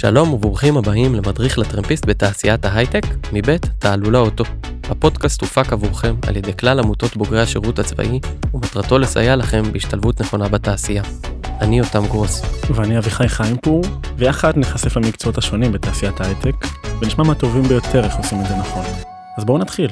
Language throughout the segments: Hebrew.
שלום וברוכים הבאים למדריך לטרמפיסט בתעשיית ההייטק, מבית תעלולה אוטו. הפודקאסט הופק עבורכם על ידי כלל עמותות בוגרי השירות הצבאי, ומטרתו לסייע לכם בהשתלבות נכונה בתעשייה. אני יותם גרוס. ואני אביחי חיימפור, ויחד נחשף למקצועות השונים בתעשיית ההייטק, ונשמע מהטובים ביותר איך עושים את זה נכון. אז בואו נתחיל.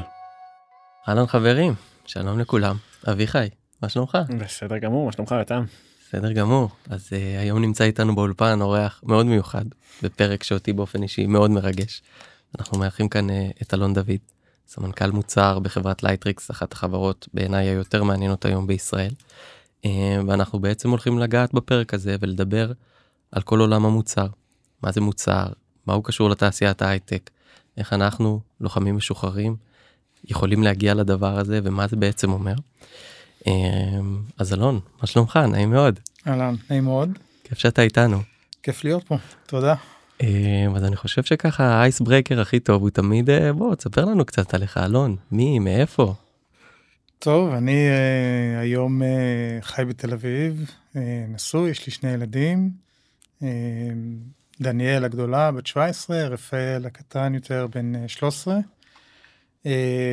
אהלן חברים, שלום לכולם. אביחי, מה שלומך? בסדר גמור, מה שלומך יותם? בסדר גמור. אז uh, היום נמצא איתנו באולפן אורח מאוד מיוחד, בפרק שאותי באופן אישי מאוד מרגש. אנחנו מארחים כאן uh, את אלון דוד, סמנכ"ל מוצר בחברת לייטריקס, אחת החברות בעיניי היותר מעניינות היום בישראל. Uh, ואנחנו בעצם הולכים לגעת בפרק הזה ולדבר על כל עולם המוצר. מה זה מוצר, מה הוא קשור לתעשיית ההייטק, איך אנחנו, לוחמים משוחררים, יכולים להגיע לדבר הזה ומה זה בעצם אומר. אמ, אז אלון, מה שלומך? נעים מאוד. אהלן, נעים מאוד. כיף שאתה איתנו. כיף להיות פה, תודה. אמ, אז אני חושב שככה האייס ברקר הכי טוב הוא תמיד אה, בוא תספר לנו קצת עליך אלון מי מאיפה. טוב אני uh, היום uh, חי בתל אביב נשוי יש לי שני ילדים uh, דניאל הגדולה בת 17 רפאל הקטן יותר בן uh, 13 Uh,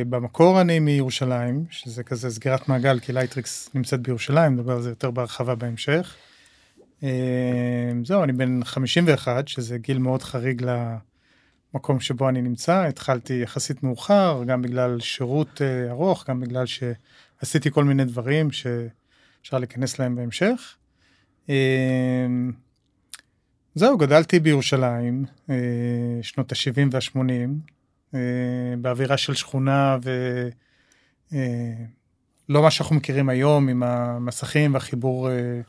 במקור אני מירושלים, שזה כזה סגירת מעגל, כי לייטריקס נמצאת בירושלים, נדבר על זה יותר בהרחבה בהמשך. Uh, זהו, אני בן 51, שזה גיל מאוד חריג למקום שבו אני נמצא. התחלתי יחסית מאוחר, גם בגלל שירות uh, ארוך, גם בגלל שעשיתי כל מיני דברים שאפשר להיכנס להם בהמשך. Uh, זהו, גדלתי בירושלים, uh, שנות ה-70 וה-80. אה, באווירה של שכונה ולא אה, מה שאנחנו מכירים היום עם המסכים והחיבור אה,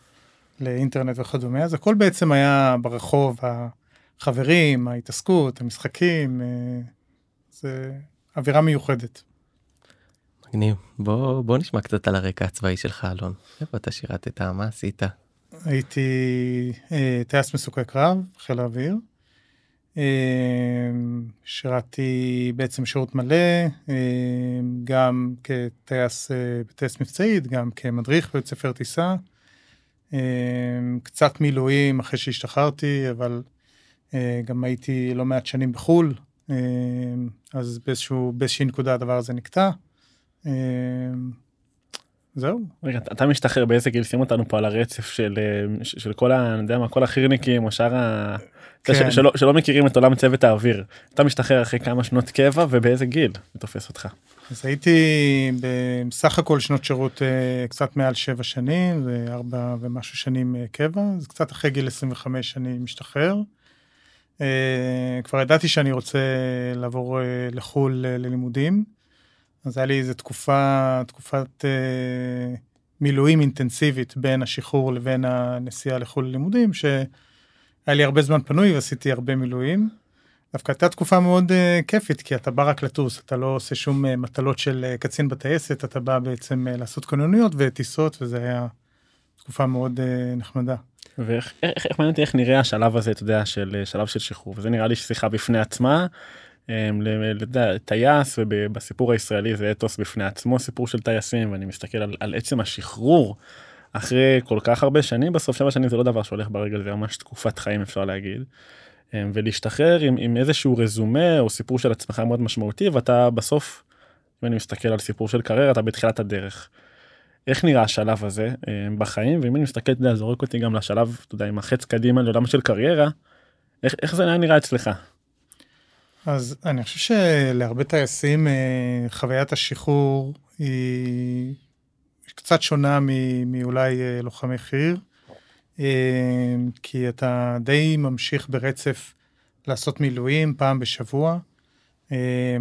לאינטרנט וכדומה, אז הכל בעצם היה ברחוב, החברים, ההתעסקות, המשחקים, זה אווירה מיוחדת. מגניב. בוא, בוא נשמע קצת על הרקע הצבאי שלך, אלון. איפה אתה שירתת? מה עשית? הייתי אה, טייס מסוכי קרב, חיל האוויר. אמ, שירתי בעצם שירות מלא, אמ, גם כטייס אה, בטייס מבצעית, גם כמדריך בבית ספר טיסה. אמ, קצת מילואים אחרי שהשתחררתי, אבל אה, גם הייתי לא מעט שנים בחו"ל, אז באיזשהו, באיזושהי נקודה הדבר הזה נקטע. זהו. רגע, אתה משתחרר באיזה גיל? שים אותנו פה על הרצף של, אה, של כל ה... אני יודע מה, כל החירניקים או שאר ה... כן. שלא, שלא מכירים את עולם צוות האוויר. אתה משתחרר אחרי כמה שנות קבע ובאיזה גיל זה תופס אותך? אז הייתי בסך הכל שנות שירות אה, קצת מעל שבע שנים וארבע ומשהו שנים אה, קבע, אז קצת אחרי גיל 25 אני משתחרר. כבר ידעתי שאני רוצה לעבור לחו"ל ללימודים. אז היה לי איזה תקופה, תקופת אה, מילואים אינטנסיבית בין השחרור לבין הנסיעה לחו"ל ללימודים, שהיה לי הרבה זמן פנוי ועשיתי הרבה מילואים. דווקא הייתה תקופה מאוד uh, כיפית, כי אתה בא רק לטוס, אתה לא עושה שום uh, מטלות של uh, קצין בטייסת, אתה בא בעצם uh, לעשות כוננויות וטיסות, וזה היה תקופה מאוד uh, נחמדה. ואיך איך, איך מעניין אותי איך נראה השלב הזה, אתה יודע, של שלב של שחרור, וזה נראה לי שיחה בפני עצמה. אמ, לטייס ובסיפור הישראלי זה אתוס בפני עצמו סיפור של טייסים ואני מסתכל על, על עצם השחרור אחרי כל כך הרבה שנים בסוף שבע שנים זה לא דבר שהולך ברגל זה ממש תקופת חיים אפשר להגיד. אמ, ולהשתחרר עם, עם איזשהו רזומה או סיפור של עצמך מאוד משמעותי ואתה בסוף אם אני מסתכל על סיפור של קריירה אתה בתחילת הדרך. איך נראה השלב הזה אמ, בחיים ואם אני מסתכל אתה יודע זורק אותי גם לשלב אתה יודע עם החץ קדימה לעולם של קריירה איך, איך זה נראה אצלך. אז אני חושב שלהרבה טייסים אה, חוויית השחרור היא קצת שונה מאולי אה, לוחמי חי"ר, אה, כי אתה די ממשיך ברצף לעשות מילואים פעם בשבוע,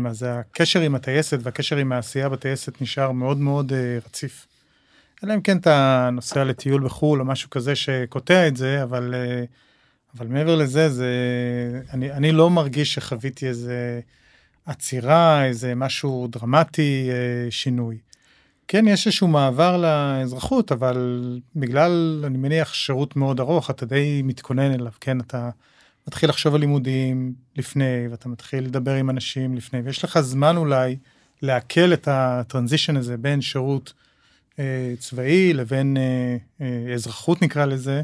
אז הקשר עם הטייסת והקשר עם העשייה בטייסת נשאר מאוד מאוד רציף. אלא אם כן אתה נוסע לטיול בחו"ל או משהו כזה שקוטע את זה, אבל אבל מעבר לזה, זה, אני, אני לא מרגיש שחוויתי איזה עצירה, איזה משהו דרמטי, אה, שינוי. כן, יש איזשהו מעבר לאזרחות, אבל בגלל, אני מניח, שירות מאוד ארוך, אתה די מתכונן אליו, כן? אתה מתחיל לחשוב על לימודים לפני, ואתה מתחיל לדבר עם אנשים לפני, ויש לך זמן אולי לעכל את הטרנזישן הזה בין שירות אה, צבאי לבין אה, אה, אזרחות נקרא לזה,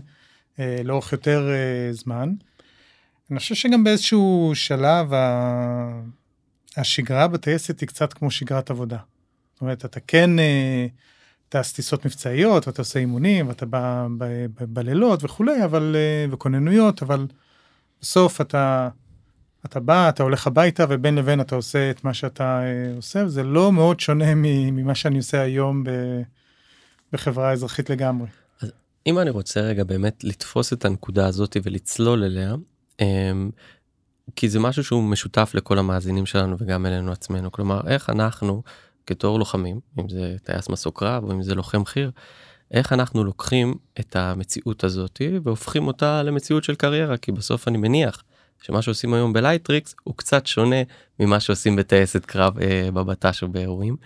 אה, לאורך יותר אה, זמן. אני חושב שגם באיזשהו שלב ה... השגרה בטייסת היא קצת כמו שגרת עבודה. זאת אומרת, אתה כן אה, טס טיסות מבצעיות, ואתה עושה אימונים, ואתה בא ב, ב, בלילות וכולי, אבל, אה, וכוננויות, אבל בסוף אתה, אתה בא, אתה הולך הביתה, ובין לבין אתה עושה את מה שאתה אה, עושה, וזה לא מאוד שונה ממה שאני עושה היום ב, בחברה האזרחית לגמרי. אם אני רוצה רגע באמת לתפוס את הנקודה הזאת ולצלול אליה, אמ, כי זה משהו שהוא משותף לכל המאזינים שלנו וגם אלינו עצמנו כלומר איך אנחנו כתור לוחמים אם זה טייס מסוק קרב או אם זה לוחם חי"ר איך אנחנו לוקחים את המציאות הזאת והופכים אותה למציאות של קריירה כי בסוף אני מניח שמה שעושים היום בלייטריקס הוא קצת שונה ממה שעושים בטייסת קרב אה, בבט"ש או באירועים.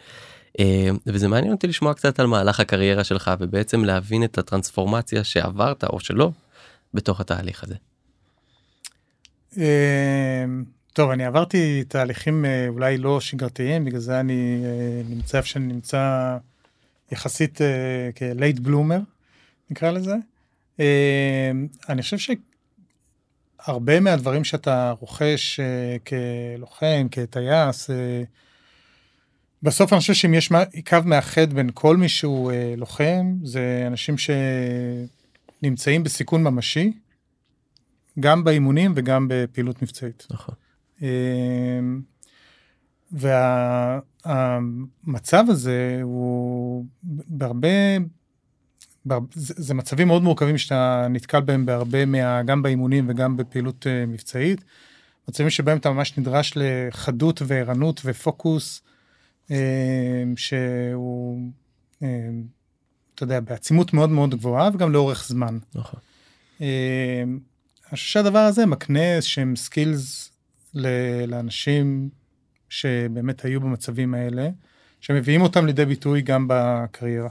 אה, וזה מעניין אותי לשמוע קצת על מהלך הקריירה שלך ובעצם להבין את הטרנספורמציה שעברת או שלא בתוך התהליך הזה. אמ, טוב, אני עברתי תהליכים אה, אולי לא שגרתיים, בגלל זה אני אה, נמצא איפה שאני נמצא יחסית אה, כלייט בלומר, נקרא לזה. אני חושב שהרבה מהדברים שאתה רוכש כלוחם, כטייס, בסוף אני חושב שאם יש קו מאחד בין כל מי שהוא לוחם, זה אנשים שנמצאים בסיכון ממשי. גם באימונים וגם בפעילות מבצעית. נכון. אמ, והמצב הזה הוא בהרבה, בהרבה זה, זה מצבים מאוד מורכבים שאתה נתקל בהם בהרבה מה, גם באימונים וגם בפעילות uh, מבצעית. מצבים שבהם אתה ממש נדרש לחדות וערנות ופוקוס שהוא, um, אתה יודע, בעצימות מאוד מאוד גבוהה וגם לאורך זמן. נכון. Um, אני חושב שהדבר הזה מקנה שהם סקילס לאנשים שבאמת היו במצבים האלה, שמביאים אותם לידי ביטוי גם בקריירה.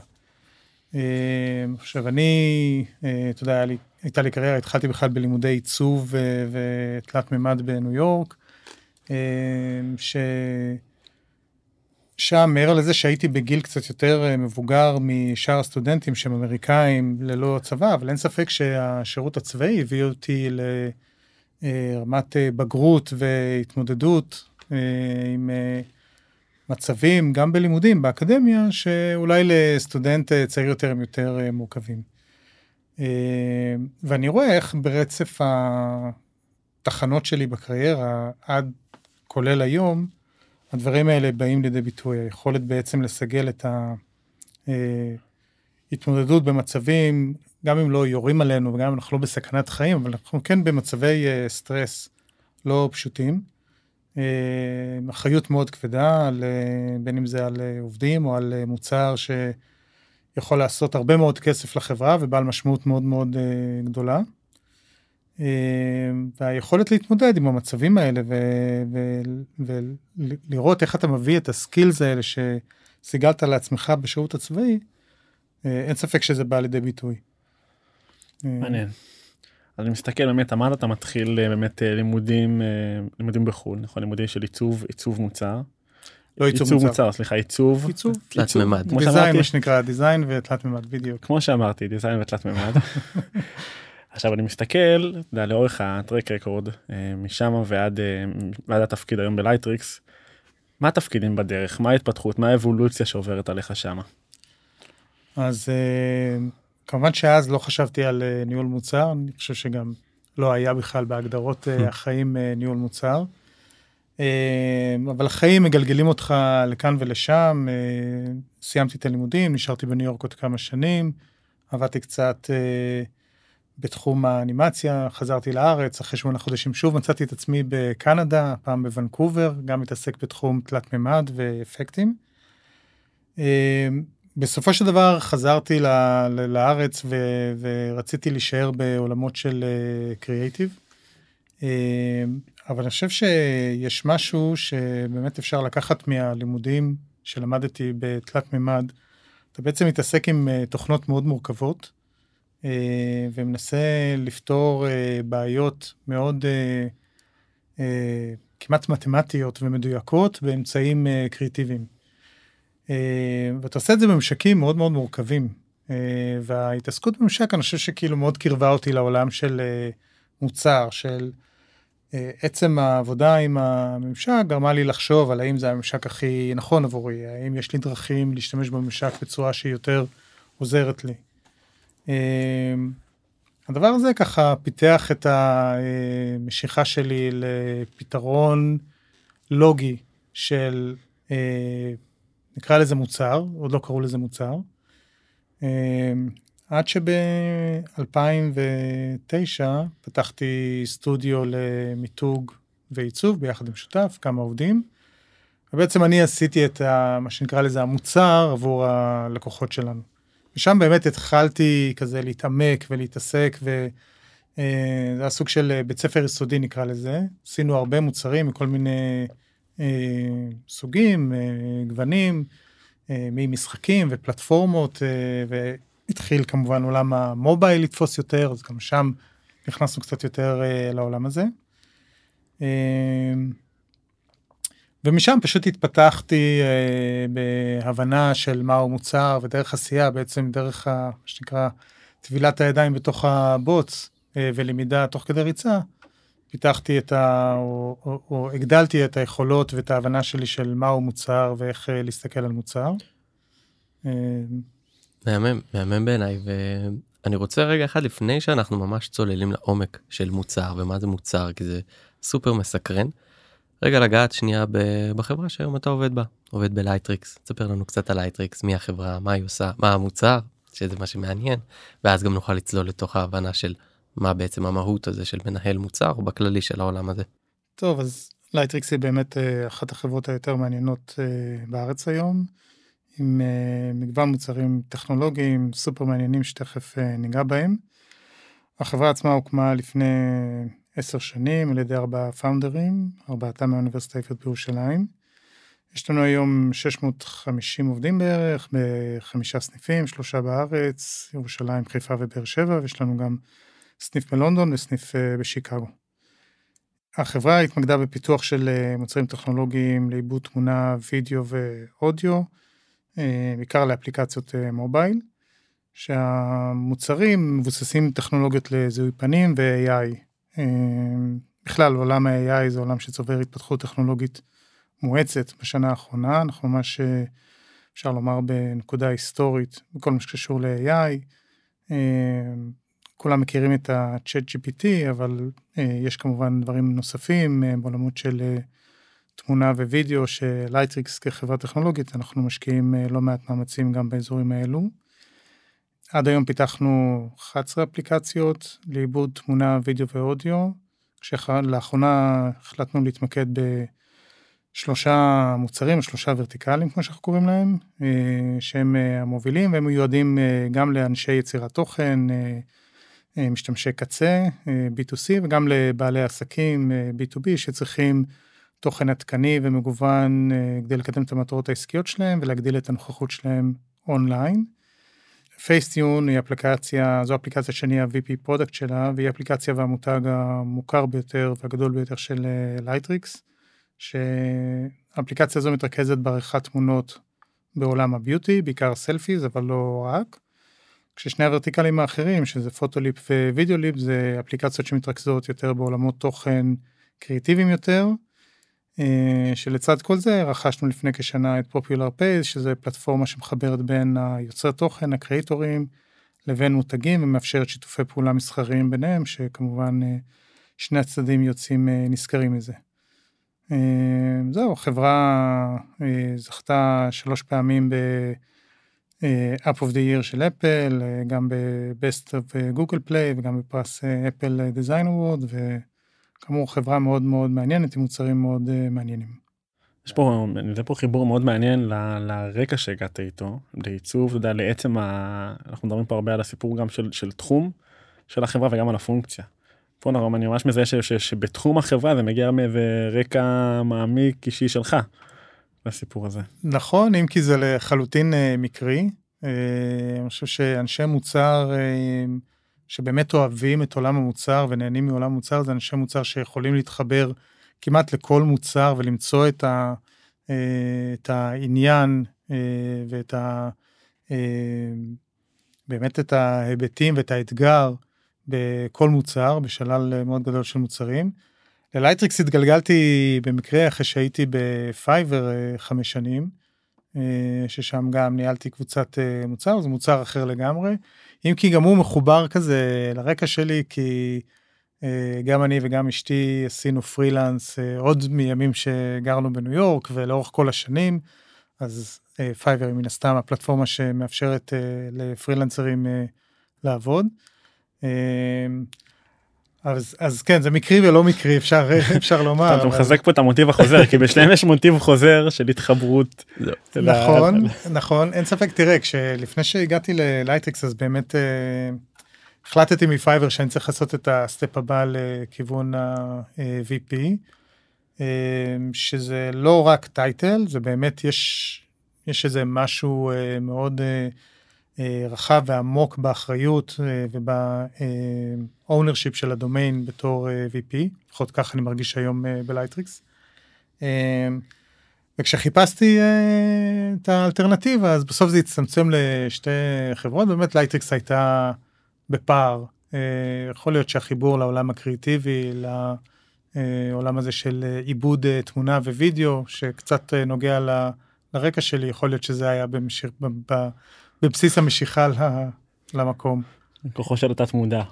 אה, עכשיו אני, אה, אתה יודע, הייתה לי קריירה, התחלתי בכלל בלימודי עיצוב ותלת מימד בניו יורק, אה, ש... שם מעבר לזה שהייתי בגיל קצת יותר אה, מבוגר משאר הסטודנטים שהם אמריקאים ללא צבא, אבל אין ספק שהשירות הצבאי הביא אותי לרמת אה, בגרות והתמודדות אה, עם מצבים, גם בלימודים, באקדמיה, שאולי לסטודנט צעיר יותר הם יותר מורכבים. ואני רואה איך ברצף התחנות שלי בקריירה, עד כולל היום, הדברים האלה באים לידי ביטוי, היכולת בעצם לסגל את ההתמודדות אה, במצבים, גם אם לא יורים עלינו וגם אם אנחנו לא בסכנת חיים, אבל אנחנו כן במצבי אה, סטרס לא פשוטים. אה, אחריות מאוד כבדה, על, בין אם זה על עובדים או על מוצר שיכול לעשות הרבה מאוד כסף לחברה ובעל משמעות מאוד מאוד גדולה. והיכולת להתמודד עם המצבים האלה ולראות איך אתה מביא את הסקילס האלה שסיגלת לעצמך בשירות הצבאי, אה, אין ספק שזה בא לידי ביטוי. אה, מעניין. אז אני מסתכל באמת אמרת אתה מתחיל אה, באמת לימודים לימודים בחו"ל נכון לימודים של עיצוב עיצוב מוצר. לא עיצוב, עיצוב מוצר. סליחה עיצוב עיצוב תלת מימד דיזיין מה שנקרא דיזיין ותלת מימד בדיוק כמו שאמרתי דיזיין ותלת מימד עכשיו אני מסתכל יודע, לאורך ה track record אה, משם ועד, אה, ועד התפקיד היום בלייטריקס. מה התפקידים בדרך מה ההתפתחות מה האבולוציה שעוברת עליך שמה. אז אה, כמובן שאז לא חשבתי על ניהול מוצר אני חושב שגם לא היה בכלל בהגדרות החיים ניהול מוצר. אבל החיים מגלגלים אותך לכאן ולשם סיימתי את הלימודים נשארתי בניו יורק עוד כמה שנים עבדתי קצת בתחום האנימציה, חזרתי לארץ, אחרי שמונה חודשים שוב מצאתי את עצמי בקנדה, פעם בוונקובר, גם מתעסק בתחום תלת מימד ואפקטים. אה, בסופו של דבר חזרתי לארץ ו- ורציתי להישאר בעולמות של קריאייטיב. אה, אה, אבל אני חושב שיש משהו שבאמת אפשר לקחת מהלימודים שלמדתי בתלת מימד. אתה בעצם מתעסק עם תוכנות מאוד מורכבות. אה, ומנסה לפתור אה, בעיות מאוד אה, כמעט מתמטיות ומדויקות באמצעים קריאטיביים. ואתה עושה את זה בממשקים מאוד מאוד מורכבים. וההתעסקות בממשק אני חושב שכאילו מאוד קירבה אותי לעולם של מוצר, של עצם העבודה עם הממשק גרמה לי לחשוב על האם זה הממשק הכי נכון עבורי, האם יש לי דרכים להשתמש בממשק בצורה שהיא יותר עוזרת לי. הדבר הזה ככה פיתח את המשיכה שלי לפתרון לוגי של נקרא לזה מוצר, עוד לא קראו לזה מוצר, עד שב-2009 פתחתי סטודיו למיתוג ועיצוב ביחד עם שותף, כמה עובדים. ובעצם אני עשיתי את ה, מה שנקרא לזה המוצר עבור הלקוחות שלנו. ושם באמת התחלתי כזה להתעמק ולהתעסק וזה היה סוג של בית ספר יסודי נקרא לזה. עשינו הרבה מוצרים מכל מיני אה, סוגים, אה, גוונים, אה, ממשחקים ופלטפורמות אה, התחיל כמובן עולם המובייל לתפוס יותר, אז גם שם נכנסנו קצת יותר לעולם הזה. ומשם פשוט התפתחתי uh, בהבנה של מהו מוצר ודרך עשייה, בעצם דרך ה, מה שנקרא טבילת הידיים בתוך הבוץ uh, ולמידה תוך כדי ריצה, פיתחתי את ה... או, או, או הגדלתי את היכולות ואת ההבנה שלי של מהו מוצר ואיך uh, להסתכל על מוצר. Uh, מהמם, מהמם בעיניי, ואני רוצה רגע אחד לפני שאנחנו ממש צוללים לעומק של מוצר ומה זה מוצר, כי זה סופר מסקרן, רגע לגעת שנייה בחברה שהיום אתה עובד בה, עובד בלייטריקס, תספר לנו קצת על לייטריקס, מי החברה, מה היא עושה, מה המוצר, שזה מה שמעניין, ואז גם נוכל לצלול לתוך ההבנה של מה בעצם המהות הזה של מנהל מוצר, או בכללי של העולם הזה. טוב, אז לייטריקס היא באמת אה, אחת החברות היותר מעניינות אה, בארץ היום. עם uh, מגוון מוצרים טכנולוגיים סופר מעניינים שתכף ניגע בהם. החברה עצמה הוקמה לפני עשר שנים על ידי ארבעה פאונדרים, ארבעתם מהאוניברסיטה העברית בירושלים. יש לנו היום 650 עובדים בערך בחמישה סניפים, שלושה בארץ, ירושלים, חיפה ובאר שבע, ויש לנו גם סניף בלונדון וסניף uh, בשיקגו. החברה התמקדה בפיתוח של מוצרים טכנולוגיים לעיבוד תמונה, וידאו ואודיו. אה, בעיקר לאפליקציות אה, מובייל, שהמוצרים מבוססים טכנולוגיות לזיהוי פנים ו-AI. אה, בכלל עולם ה-AI זה עולם שצובר התפתחות טכנולוגית מואצת בשנה האחרונה, אנחנו ממש אפשר לומר בנקודה היסטורית בכל מה שקשור ל-AI. כולם מכירים את ה-chat GPT, אבל יש כמובן דברים נוספים בעולמות של תמונה ווידאו שלייטריקס כחברה טכנולוגית אנחנו משקיעים אה, לא מעט מאמצים גם באזורים האלו. עד היום פיתחנו 11 אפליקציות לעיבוד תמונה וידאו ואודיו כשלאחרונה החלטנו להתמקד בשלושה מוצרים שלושה ורטיקלים כמו שאנחנו קוראים להם אה, שהם אה, המובילים והם מיועדים גם לאנשי יצירת תוכן משתמשי קצה B2C וגם לבעלי עסקים B2B שצריכים תוכן עדכני ומגוון אה, כדי לקדם את המטרות העסקיות שלהם ולהגדיל את הנוכחות שלהם אונליין. פייסטיון היא אפליקציה, זו אפליקציה שאני ה-VP product שלה, והיא אפליקציה והמותג המוכר ביותר והגדול ביותר של לייטריקס, אה, שהאפליקציה הזו מתרכזת בעריכת תמונות בעולם ה beauty, בעיקר selfies, אבל לא רק. כששני הוורטיקלים האחרים, שזה פוטוליפ ווידאוליפ, זה אפליקציות שמתרכזות יותר בעולמות תוכן קריאטיביים יותר, שלצד כל זה רכשנו לפני כשנה את פופולר פייס שזה פלטפורמה שמחברת בין היוצרי תוכן הקריאטורים לבין מותגים ומאפשרת שיתופי פעולה מסחריים ביניהם שכמובן אה, שני הצדדים יוצאים אה, נשכרים מזה. זהו חברה זכתה שלוש פעמים ב... up of the year של אפל גם ב-best of google play וגם בפרס אפל design award. ו... כאמור חברה מאוד מאוד מעניינת עם מוצרים מאוד uh, מעניינים. יש פה, זה פה חיבור מאוד מעניין ל, לרקע שהגעת איתו, לעיצוב, אתה יודע, לעצם ה... אנחנו מדברים פה הרבה על הסיפור גם של, של תחום של החברה וגם על הפונקציה. פה נראה, אני ממש מזהה ש, ש, שבתחום החברה זה מגיע מאיזה רקע מעמיק אישי שלך, לסיפור הזה. נכון, אם כי זה לחלוטין uh, מקרי. Uh, אני חושב שאנשי מוצר uh, שבאמת אוהבים את עולם המוצר ונהנים מעולם המוצר, זה אנשי מוצר שיכולים להתחבר כמעט לכל מוצר ולמצוא את, ה, אה, את העניין אה, ואת ה... אה, באמת את ההיבטים ואת האתגר בכל מוצר, בשלל מאוד גדול של מוצרים. ללייטריקס התגלגלתי במקרה אחרי שהייתי בפייבר חמש שנים, ששם גם ניהלתי קבוצת מוצר, זה מוצר אחר לגמרי, אם כי גם הוא מחובר כזה לרקע שלי, כי גם אני וגם אשתי עשינו פרילנס עוד מימים שגרנו בניו יורק ולאורך כל השנים, אז פייבר היא מן הסתם הפלטפורמה שמאפשרת לפרילנסרים לעבוד. אז, אז כן זה מקרי ולא מקרי אפשר אפשר לומר. אתה מחזק פה את המוטיב החוזר כי בשניהם יש מוטיב חוזר של התחברות. נכון נכון אין ספק תראה כשלפני שהגעתי ללייטריקס אז באמת אה, החלטתי מפייבר שאני צריך לעשות את ה step הבא לכיוון ה-VP אה, שזה לא רק title זה באמת יש יש איזה משהו אה, מאוד. רחב ועמוק באחריות אה, וב ownership של הדומיין בתור אה, VP, לפחות ככה אני מרגיש היום בלייטריקס. וכשחיפשתי את האלטרנטיבה אז בסוף זה הצטמצם לשתי חברות. באמת לייטריקס הייתה בפער. יכול להיות שהחיבור לעולם הקריאיטיבי לעולם הזה של עיבוד תמונה ווידאו שקצת נוגע לרקע שלי יכול להיות שזה היה במשך, בבסיס המשיכה למקום. כוחו של התת מודע.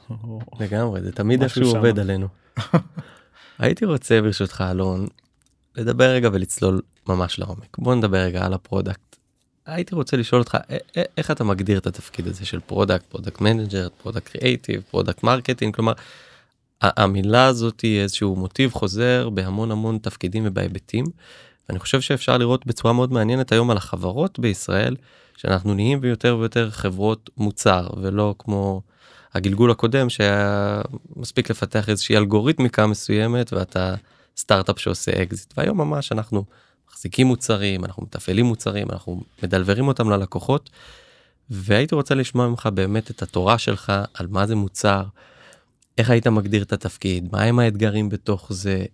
לגמרי זה תמיד איכשהו עובד עלינו. הייתי רוצה ברשותך אלון לדבר רגע ולצלול ממש לעומק בוא נדבר רגע על ה product. הייתי רוצה לשאול אותך איך אתה מגדיר את התפקיד הזה של product product manager product creative product marketing כלומר המילה הזאת היא איזשהו מוטיב חוזר בהמון המון תפקידים ובהיבטים. ואני חושב שאפשר לראות בצורה מאוד מעניינת היום על החברות בישראל שאנחנו נהיים ביותר ויותר חברות מוצר ולא כמו הגלגול הקודם שהיה מספיק לפתח איזושהי אלגוריתמיקה מסוימת ואתה סטארט-אפ שעושה אקזיט והיום ממש אנחנו מחזיקים מוצרים אנחנו מתפעלים מוצרים אנחנו מ deliver ים אותם ללקוחות. והייתי רוצה לשמוע ממך באמת את התורה שלך על מה זה מוצר איך היית מגדיר את התפקיד מה הם האתגרים בתוך זה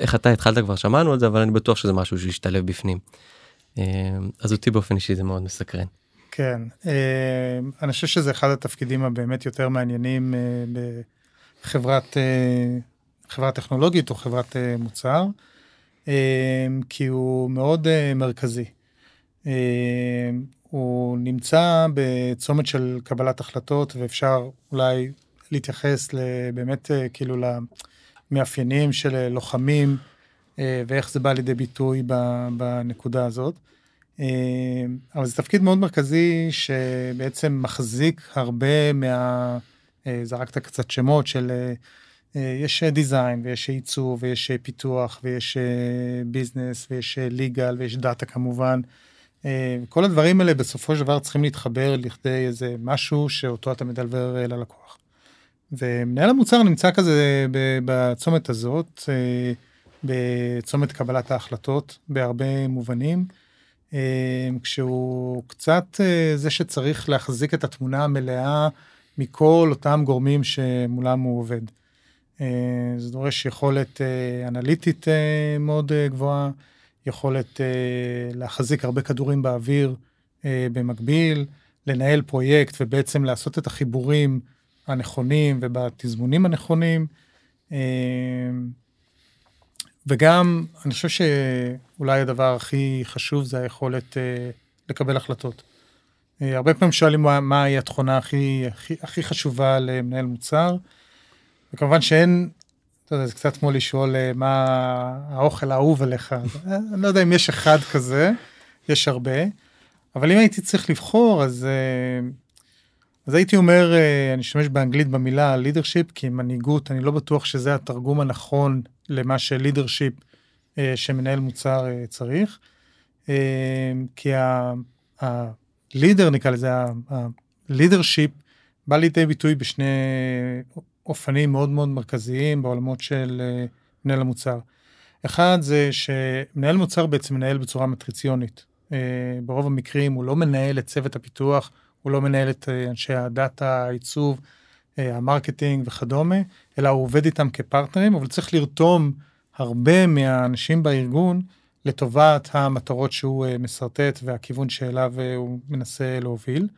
איך אתה התחלת כבר שמענו על זה אבל אני בטוח שזה משהו שישתלב בפנים. אה, אז אותי באופן אישי זה מאוד מסקרן. כן אה, אני חושב שזה אחד התפקידים הבאמת יותר מעניינים אה, בחברת חברה טכנולוגית או חברת מוצר כי הוא מאוד מרכזי. הוא נמצא בצומת של קבלת החלטות ואפשר אולי להתייחס באמת כאילו למאפיינים של לוחמים ואיך זה בא לידי ביטוי בנקודה הזאת. אה, אבל זה תפקיד מאוד מרכזי שבעצם מחזיק הרבה מה... אה, זרקת קצת שמות של יש design ויש עיצוב ויש פיתוח ויש business ויש legal ויש data כמובן. כל הדברים האלה בסופו של דבר צריכים להתחבר לכדי איזה משהו שאותו אתה מ deliver ללקוח. ומנהל המוצר נמצא כזה בצומת הזאת. בצומת קבלת ההחלטות בהרבה מובנים, אה, כשהוא קצת אה, זה שצריך להחזיק את התמונה המלאה מכל אותם גורמים שמולם הוא עובד. אה, זה דורש יכולת אנליטית מאוד גבוהה, יכולת להחזיק הרבה כדורים באוויר במקביל, לנהל פרויקט ובעצם לעשות את החיבורים הנכונים ובתזמונים הנכונים. וגם אני חושב שאולי הדבר הכי חשוב זה היכולת אה, לקבל החלטות. אה, הרבה פעמים שואלים מה, מהי התכונה הכי, הכי, הכי חשובה למנהל מוצר. וכמובן שאין, אתה יודע, זה קצת כמו לשאול אה, מה האוכל האהוב עליך. אה, אני לא יודע אם יש אחד כזה, יש הרבה. אבל אם הייתי צריך לבחור אז, אה, אז הייתי אומר, אה, אני אשתמש באנגלית במילה leadership, כי מנהיגות, אני לא בטוח שזה התרגום הנכון למה שלידרשיפ אה, שמנהל מוצר אה, צריך. כי הלידר נקרא לזה, הלידרשיפ בא לידי ביטוי בשני אופנים מאוד מאוד מרכזיים בעולמות של מנהל המוצר. אחד זה שמנהל מוצר בעצם מנהל בצורה מטריציונית. ברוב המקרים הוא לא מנהל את צוות הפיתוח, הוא לא מנהל את אנשי ה data, העיצוב, ה marketing וכדומה, אלא הוא עובד איתם כפרטנרים, אבל צריך לרתום הרבה מהאנשים בארגון לטובת המטרות שהוא אה, משרטט והכיוון שאליו אה, הוא מנסה להוביל.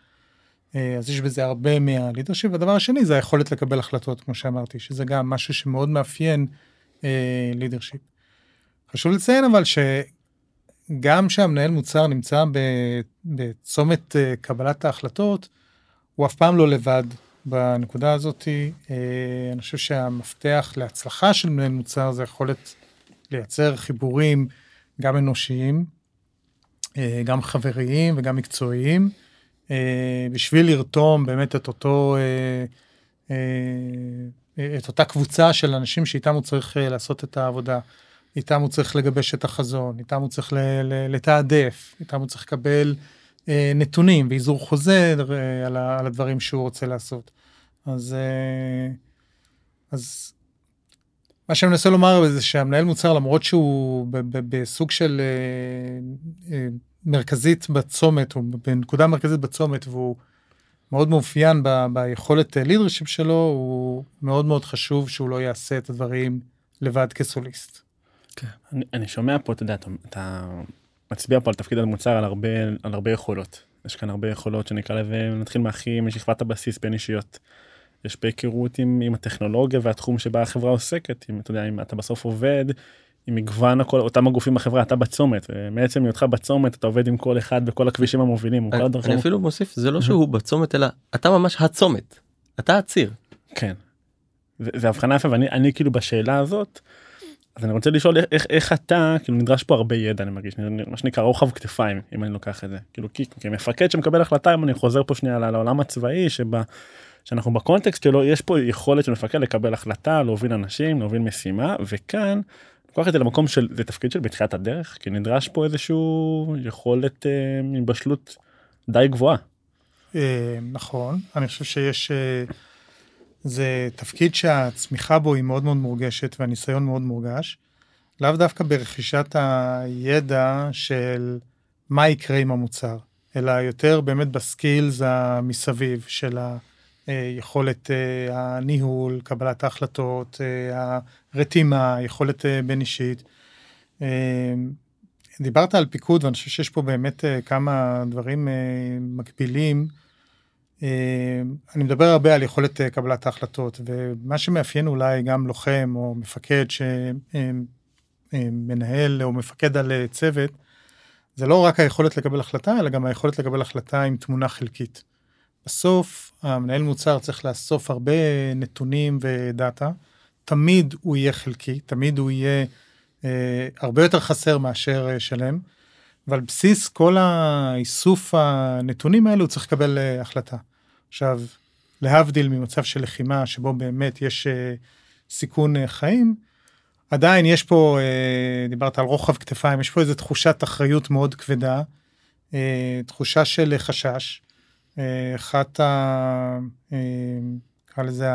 אה, אז יש בזה הרבה מה leadership. והדבר השני זה היכולת לקבל החלטות, כמו שאמרתי, שזה גם משהו שמאוד מאפיין לידרשיפ. חשוב לציין אבל שגם שהמנהל מוצר נמצא בצומת קבלת ההחלטות, הוא אף פעם לא לבד בנקודה הזאת. אני חושב שהמפתח להצלחה של מנהל מוצר זה יכולת לייצר חיבורים גם אנושיים, גם חבריים וגם מקצועיים. אה, בשביל לרתום באמת את אותו, אה, אה, את אותה קבוצה של אנשים שאיתם הוא צריך לעשות את העבודה. איתם הוא צריך לגבש את החזון, איתם הוא צריך לתעדף, איתם הוא צריך לקבל נתונים ואיזור חוזה על, על הדברים שהוא רוצה לעשות. אז, אז מה שאני מנסה לומר זה שהמנהל מוצר למרות שהוא בסוג של מרכזית בצומת, הוא בנקודה מרכזית בצומת, והוא מאוד מאופיין ב, ביכולת לידרשיפ שלו, הוא מאוד מאוד חשוב שהוא לא יעשה את הדברים לבד כסוליסט. כן. אני, אני שומע פה, אתה יודע, אתה, אתה מצביע פה על תפקיד המוצר על הרבה, על הרבה יכולות. יש כאן הרבה יכולות שנקרא לזה, נתחיל מהכי משכבת הבסיס בין אישיות. יש בהיכרות עם, עם הטכנולוגיה והתחום שבה החברה עוסקת, אם אתה יודע, אם אתה בסוף עובד עם מגוון הכל אותם הגופים בחברה אתה בצומת מעצם היותך בצומת אתה עובד עם כל אחד בכל הכבישים המובילים. אני, אני אפילו מוסיף זה לא שהוא בצומת אלא אתה ממש הצומת אתה הציר. כן. זה הבחנה יפה ואני אני כאילו בשאלה הזאת. אז אני רוצה לשאול איך, איך אתה כאילו נדרש פה הרבה ידע אני מרגיש מה שנקרא רוחב כתפיים אם אני לוקח את זה כאילו כי כמפקד שמקבל החלטה אם אני חוזר פה שנייה לעולם הצבאי שבה שאנחנו בקונטקסט שלו יש פה יכולת של מפקד לקבל החלטה להוביל אנשים להוביל משימה וכאן לוקח את זה למקום של זה תפקיד של בתחילת הדרך כי נדרש פה איזשהו יכולת אה, די גבוהה. אה, נכון אני חושב שיש אה, זה תפקיד שהצמיחה בו היא מאוד מאוד מורגשת והניסיון מאוד מורגש. לאו דווקא ברכישת הידע של מה יקרה עם המוצר אלא יותר באמת בסקילס המסביב של ה... יכולת הניהול, קבלת ההחלטות, רתימה, יכולת אה, בין אישית. אה, דיברת על פיקוד ואני חושב שיש פה באמת אה, כמה דברים מקבילים. אני מדבר הרבה על יכולת קבלת ההחלטות ומה שמאפיין אולי גם לוחם או מפקד שמנהל או מפקד על צוות זה לא רק היכולת לקבל החלטה אלא גם היכולת לקבל החלטה עם תמונה חלקית. בסוף המנהל מוצר צריך לאסוף הרבה נתונים ודאטה תמיד הוא יהיה חלקי, תמיד הוא יהיה אה, הרבה יותר חסר מאשר אה, שלם, ועל בסיס כל האיסוף הנתונים האלו הוא צריך לקבל אה, החלטה. עכשיו, להבדיל ממצב של לחימה שבו באמת יש אה, סיכון אה, חיים, עדיין יש פה, אה, דיברת על רוחב כתפיים, יש פה איזו תחושת אחריות מאוד כבדה, אה, תחושה של חשש. אה, אחת ה... אה, נקרא לזה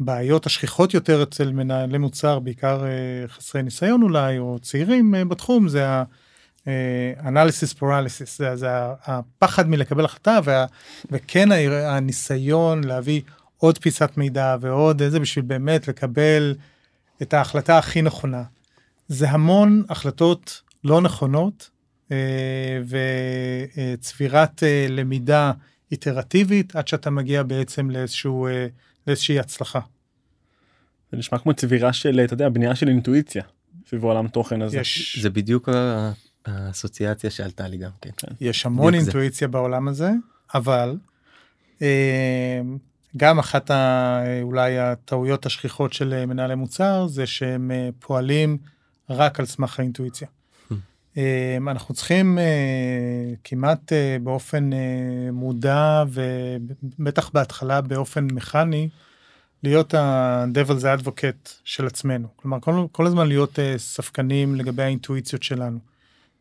הבעיות השכיחות יותר אצל מנהלי מוצר, בעיקר אה, חסרי ניסיון אולי, או צעירים אה, בתחום, זה ה-analysis paralysis, זה, זה הפחד מלקבל החלטה, וה, וכן הניסיון להביא עוד פיסת מידע ועוד איזה בשביל באמת לקבל את ההחלטה הכי נכונה. זה המון החלטות לא נכונות אה, וצבירת למידה איטרטיבית עד שאתה מגיע בעצם לאיזשהו לאיזושהי הצלחה. זה נשמע כמו צבירה של אתה יודע בנייה של אינטואיציה סביב העולם תוכן הזה. יש... זה בדיוק האסוציאציה שעלתה לי גם כן. כן. יש המון אינטואיציה זה. בעולם הזה אבל אה, גם אחת ה, אולי הטעויות השכיחות של מנהלי מוצר זה שהם אה, פועלים רק על סמך האינטואיציה. אה, אנחנו צריכים כמעט באופן מודע ובטח בהתחלה באופן מכני להיות ה-Devil's Advocate של עצמנו. כלומר, כל, כל הזמן להיות ספקנים לגבי האינטואיציות שלנו.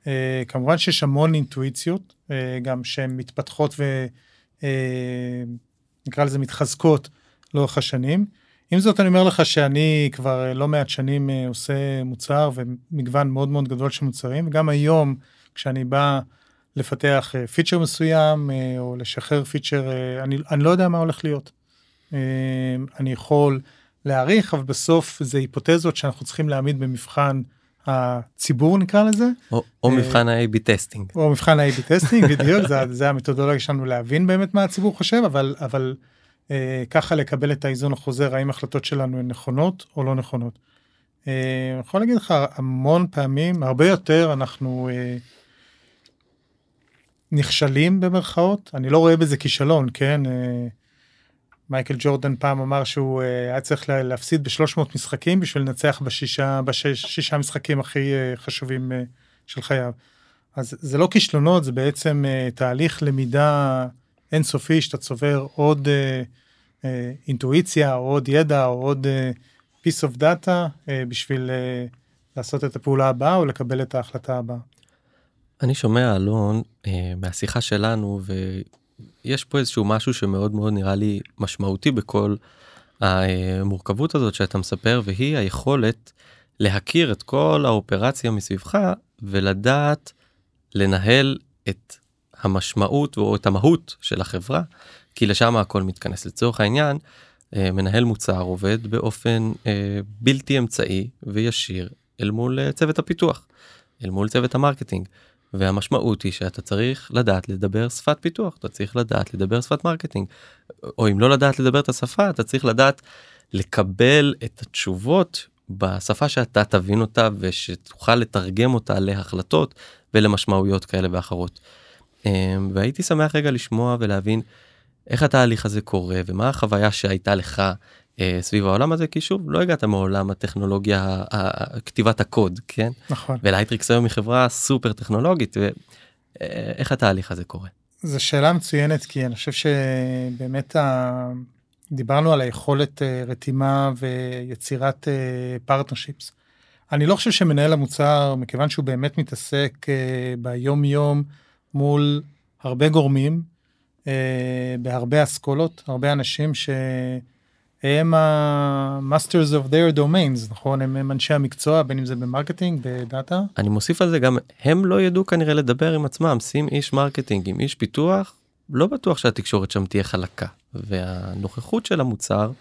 Uh, כמובן שיש המון אינטואיציות, uh, גם שהן מתפתחות ונקרא uh, לזה מתחזקות לאורך השנים. עם זאת אני אומר לך שאני כבר לא מעט שנים עושה מוצר ומגוון מאוד מאוד גדול של מוצרים, וגם היום כשאני בא לפתח פיצ'ר מסוים או לשחרר פיצ'ר, אני, אני לא יודע מה הולך להיות. אה, אני יכול להעריך, אבל בסוף זה היפותזות שאנחנו צריכים להעמיד במבחן הציבור נקרא לזה. או, או אה, מבחן ה-AB testing. או מבחן ה-AB testing, בדיוק, זה, זה המתודולוגיה שלנו להבין באמת מה הציבור חושב, אבל, אבל אה, ככה לקבל את האיזון החוזר, האם החלטות שלנו הן נכונות או לא נכונות. אה, אני יכול להגיד לך המון פעמים, הרבה יותר אנחנו אה, נכשלים במרכאות, אני לא רואה בזה כישלון, כן? אה, מייקל ג'ורדן פעם אמר שהוא אה, היה צריך לה- להפסיד ב-300 משחקים בשביל לנצח בשישה, בשישה משחקים הכי אה, חשובים אה, של חייו. אז זה לא כישלונות, זה בעצם אה, תהליך למידה אינסופי שאתה צובר עוד אה, אה, אינטואיציה, או עוד ידע, או עוד אה, piece of data אה, בשביל אה, לעשות את הפעולה הבאה או לקבל את ההחלטה הבאה. אני שומע אלון אה, מהשיחה שלנו ויש פה איזשהו משהו שמאוד מאוד נראה לי משמעותי בכל המורכבות הזאת שאתה מספר והיא היכולת להכיר את כל האופרציה מסביבך ולדעת לנהל את המשמעות או את המהות של החברה כי לשם הכל מתכנס לצורך העניין אה, מנהל מוצר עובד באופן אה, בלתי אמצעי וישיר אל מול אה, צוות הפיתוח אל מול צוות ה marketing. והמשמעות היא שאתה צריך לדעת לדבר שפת פיתוח אתה צריך לדעת לדבר שפת marketing או אם לא לדעת לדבר את השפה אתה צריך לדעת לקבל את התשובות בשפה שאתה תבין אותה ושתוכל לתרגם אותה להחלטות ולמשמעויות כאלה ואחרות. אמ, והייתי שמח רגע לשמוע ולהבין איך התהליך הזה קורה ומה החוויה שהייתה לך סביב העולם הזה כי שוב לא הגעת מעולם הטכנולוגיה כתיבת הקוד כן נכון. ו Lightricks היום היא חברה סופר טכנולוגית ואיך התהליך הזה קורה. זו שאלה מצוינת כי אני חושב שבאמת ה... דיברנו על היכולת אה, רתימה ויצירת partnerships. אני לא חושב שמנהל המוצר מכיוון שהוא באמת מתעסק אה, ביום יום מול הרבה גורמים אה, בהרבה אסכולות הרבה אנשים שהם ה-masters of their domains נכון הם, הם אנשי המקצוע בין אם זה ב marketing ב data אני מוסיף על זה גם הם לא ידעו כנראה לדבר עם עצמם שים איש marketing עם איש פיתוח לא בטוח שהתקשורת שם תהיה חלקה והנוכחות של המוצר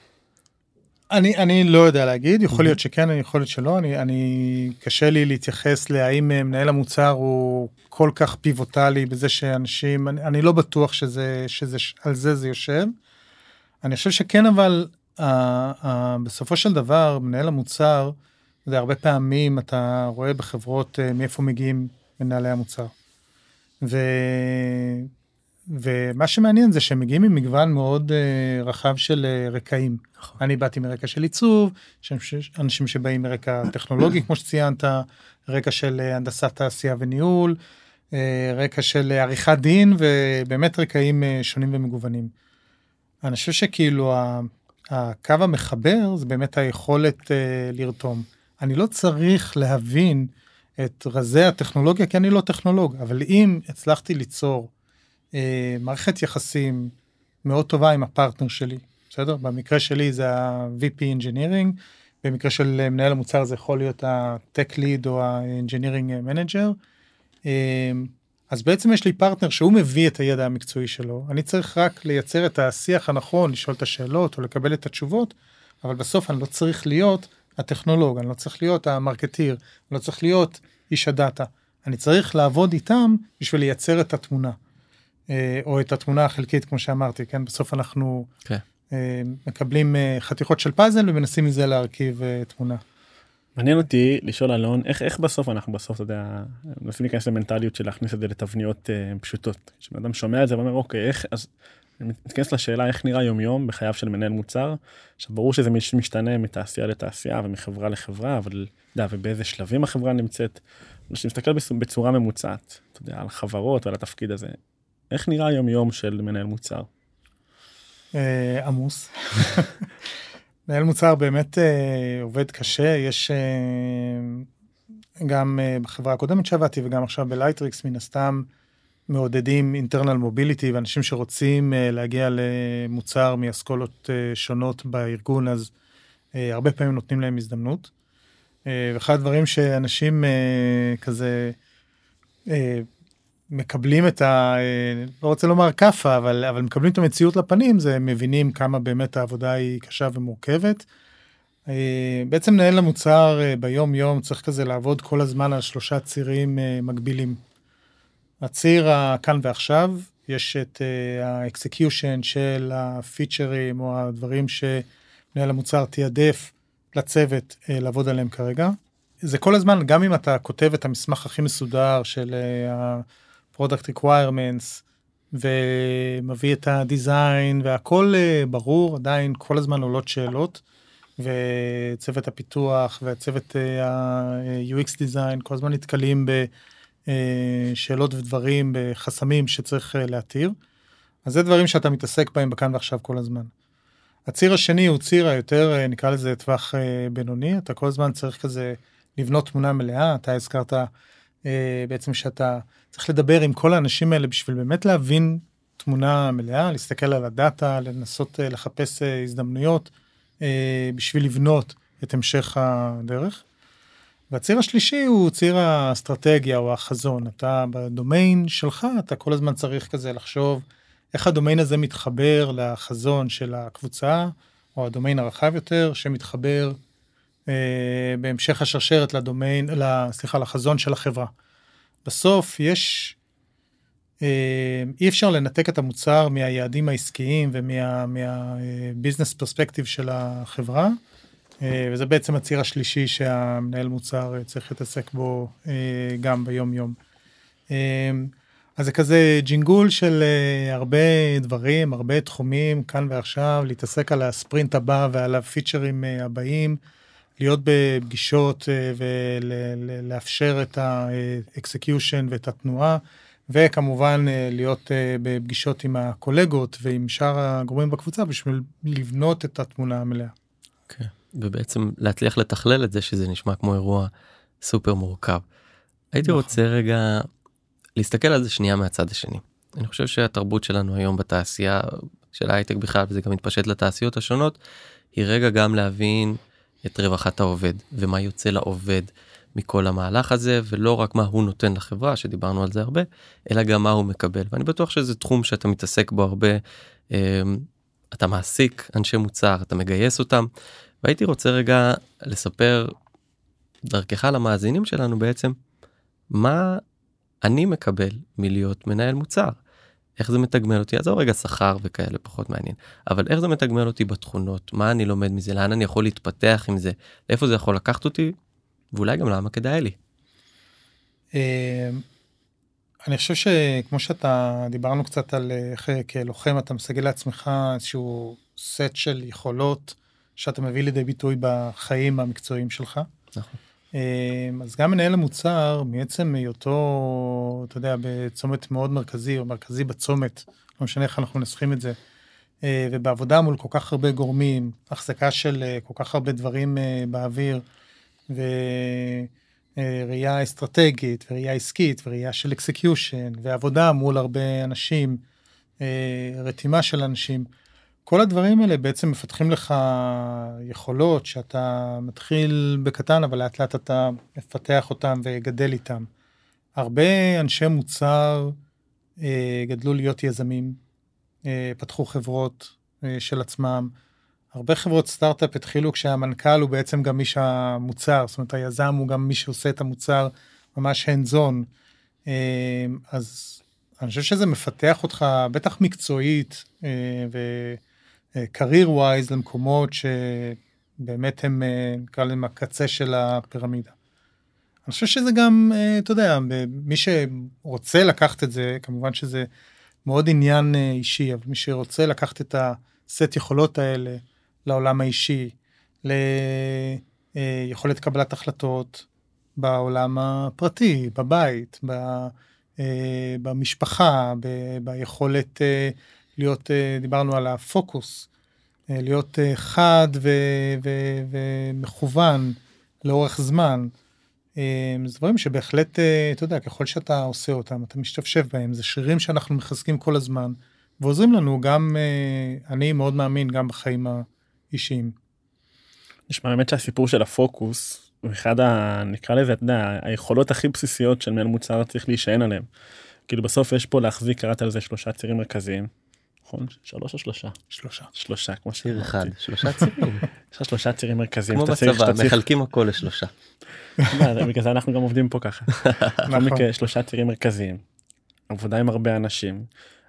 אני אני לא יודע להגיד יכול Mhm. להיות שכן יכול להיות שלא אני אני קשה לי להתייחס להאם אה, מנהל המוצר הוא כל כך פיבוטלי בזה שאנשים אני, אני לא בטוח שזה שזה על זה זה יושב. אני חושב שכן אבל uh, uh, בסופו של דבר מנהל המוצר זה הרבה פעמים אתה רואה בחברות uh, מאיפה מגיעים מנהלי המוצר. ו... ומה שמעניין זה שהם מגיעים עם מגוון מאוד uh, רחב של uh, רקעים. נכון. אני באתי מרקע של עיצוב, אנשים שבאים מרקע טכנולוגי כמו שציינת, רקע של אה, הנדסת תעשייה וניהול, אה, רקע של אה, עריכת דין ובאמת רקעים אה, שונים ומגוונים. אני חושב שכאילו ה- הקו המחבר זה באמת היכולת אה, לרתום. אני לא צריך להבין את רזי הטכנולוגיה כי אני לא טכנולוג, אבל אם הצלחתי ליצור אה, מערכת יחסים מאוד טובה עם הפרטנר שלי, בסדר? במקרה שלי זה ה-VP Engineering, במקרה של אה, מנהל המוצר זה יכול להיות ה-Tech Lead או ה-Engineering Manager. אז בעצם יש לי פרטנר שהוא מביא את הידע המקצועי שלו, אני צריך רק לייצר את השיח הנכון, לשאול את השאלות או לקבל את התשובות, אבל בסוף אני לא צריך להיות הטכנולוג, אני לא צריך להיות המרקטיר, אני לא צריך להיות איש הדאטה, אני צריך לעבוד איתם בשביל לייצר את התמונה. אה, או את התמונה החלקית כמו שאמרתי, כן? בסוף אנחנו כן. אה, מקבלים אה, חתיכות של פאזל ומנסים מזה להרכיב תמונה. מעניין אותי לשאול אלון איך איך בסוף אנחנו בסוף אתה יודע מנסים להיכנס למנטליות של להכניס את זה לתבניות אה, פשוטות. כשבן אדם שומע את זה ואומר אוקיי איך אז. אני מתכנס לשאלה איך נראה יום יום בחייו של מנהל מוצר. עכשיו ברור שזה מש- משתנה מתעשייה לתעשייה ומחברה לחברה אבל אתה יודע ובאיזה שלבים החברה נמצאת. כשנסתכל בצורה ממוצעת אתה יודע על חברות ועל התפקיד הזה. איך נראה יום יום של מנהל מוצר. אה, עמוס. מנהל מוצר באמת אה, עובד קשה, יש אה, גם אה, בחברה הקודמת שעבדתי וגם עכשיו ב Lightricks מן הסתם מעודדים אינטרנל מוביליטי ואנשים שרוצים אה, להגיע למוצר מאסכולות אה, שונות בארגון אז אה, הרבה פעמים נותנים להם הזדמנות. אה, ואחד הדברים שאנשים אה, כזה אה, מקבלים את ה... אה, לא רוצה לומר כאפה, אבל, אבל מקבלים את המציאות לפנים, זה מבינים כמה באמת העבודה היא קשה ומורכבת. אה, בעצם מנהל המוצר אה, ביום יום צריך כזה לעבוד כל הזמן על שלושה צירים מקבילים. הציר הכאן ועכשיו, יש את ה execution של הפיצ'רים או הדברים שמנהל המוצר תיעדף לצוות לעבוד עליהם כרגע. זה כל הזמן, גם אם אתה כותב את המסמך הכי מסודר של ה-product requirements, ומביא את ה design והכל אה, ברור עדיין כל הזמן עולות שאלות וצוות הפיתוח וצוות ה-UX design כל הזמן נתקלים בשאלות ודברים בחסמים שצריך להתיר. אז זה דברים שאתה מתעסק בהם בכאן ועכשיו כל הזמן. הציר השני הוא ציר היותר נקרא לזה טווח בינוני אתה כל הזמן צריך כזה לבנות תמונה מלאה אתה הזכרת בעצם שאתה צריך לדבר עם כל האנשים האלה בשביל באמת להבין תמונה מלאה, להסתכל על הדאטה, לנסות אה, לחפש אה, הזדמנויות אה, בשביל לבנות את המשך הדרך. והציר השלישי הוא ציר האסטרטגיה או החזון. אתה בדומיין שלך, אתה כל הזמן צריך כזה לחשוב איך הדומיין הזה מתחבר לחזון של הקבוצה, או הדומיין הרחב יותר, שמתחבר אה, בהמשך השרשרת לדומיין, סליחה, לחזון של החברה. בסוף יש, אה, אי אפשר לנתק את המוצר מהיעדים העסקיים ומהביזנס מה, פרספקטיב של החברה, אה, וזה בעצם הציר השלישי שהמנהל מוצר אה, צריך להתעסק בו גם ביום יום. אז זה כזה ג'ינגול של הרבה דברים, הרבה תחומים, כאן ועכשיו, להתעסק על הספרינט הבא ועל הפיצ'רים הבאים. להיות בפגישות אה, ולאפשר את ה execution ואת התנועה, וכמובן אה, להיות אה, בפגישות עם הקולגות ועם שאר הגורמים בקבוצה בשביל לבנות את התמונה המלאה. כן, ובעצם להצליח לתכלל את זה שזה נשמע כמו אירוע סופר מורכב. הייתי נכון. רוצה רגע להסתכל על זה שנייה מהצד השני. אני חושב שהתרבות שלנו היום בתעשייה של ההייטק בכלל וזה גם מתפשט לתעשיות השונות היא רגע גם להבין את רווחת העובד ומה יוצא לעובד מכל המהלך הזה ולא רק מה הוא נותן לחברה שדיברנו על זה הרבה אלא גם מה הוא מקבל ואני בטוח שזה תחום שאתה מתעסק בו הרבה. אמ, אתה מעסיק אנשי מוצר אתה מגייס אותם והייתי רוצה רגע לספר דרכך למאזינים שלנו בעצם מה אני מקבל מלהיות מנהל מוצר. איך זה מתגמל אותי עזוב רגע שכר וכאלה פחות מעניין אבל איך זה מתגמל אותי בתכונות מה אני לומד מזה לאן אני יכול להתפתח עם זה לאיפה זה יכול לקחת אותי ואולי גם למה כדאי לי. אמ, אני חושב שכמו שאתה דיברנו קצת על איך כלוחם אתה מסגל לעצמך איזשהו סט של יכולות שאתה מביא לידי ביטוי בחיים המקצועיים שלך. נכון. אמ, אז גם מנהל המוצר מעצם היותו אתה יודע בצומת מאוד מרכזי או מרכזי בצומת לא משנה איך אנחנו מנסחים את זה אה, ובעבודה מול כל כך הרבה גורמים החזקה של אה, כל כך הרבה דברים אה, באוויר וראייה אסטרטגית וראייה עסקית וראייה של execution ועבודה מול הרבה אנשים רתימה של אנשים. כל הדברים האלה בעצם מפתחים לך יכולות שאתה מתחיל בקטן אבל לאט לאט אתה מפתח אותם וגדל איתם. הרבה אנשי מוצר אה, גדלו להיות יזמים, אה, פתחו חברות אה, של עצמם. הרבה חברות סטארט-אפ התחילו כשהמנכ"ל הוא בעצם גם מי שהמוצר, זאת אומרת היזם הוא גם מי שעושה את המוצר ממש hands on. אה, אז אני חושב שזה מפתח אותך בטח מקצועית אה. Career wise למקומות שבאמת הם אה, נקרא להם הקצה של הפירמידה. אני חושב שזה גם אה, אתה יודע מי שרוצה לקחת את זה כמובן שזה מאוד עניין אה, אישי אבל מי שרוצה לקחת את הסט יכולות האלה לעולם האישי ליכולת קבלת החלטות בעולם הפרטי בבית במשפחה ביכולת להיות, אה, דיברנו על הפוקוס, אה, להיות אה, חד ו- ו- ומכוון לאורך זמן. זה דברים שבהחלט, אתה יודע, ככל שאתה עושה אותם, אתה משתפשף בהם, זה שרירים שאנחנו מחזקים כל הזמן, ועוזרים לנו גם, אני מאוד מאמין, גם בחיים האישיים. נשמע באמת שהסיפור של הפוקוס הוא אחד ה... נקרא לזה, אתה יודע, היכולות הכי בסיסיות של מנהל מוצר צריך להישען עליהם. כאילו בסוף יש פה להחזיק, קראת על זה שלושה צירים מרכזיים, נכון? שלוש או שלושה? שלושה. שלושה, כמו שיר אחד, שלושה צירים. יש לך שלושה צירים מרכזיים. כמו בצבא, מחלקים הכל לשלושה. בגלל זה אנחנו גם עובדים פה ככה. נכון. שלושה צירים מרכזיים. עבודה עם הרבה אנשים.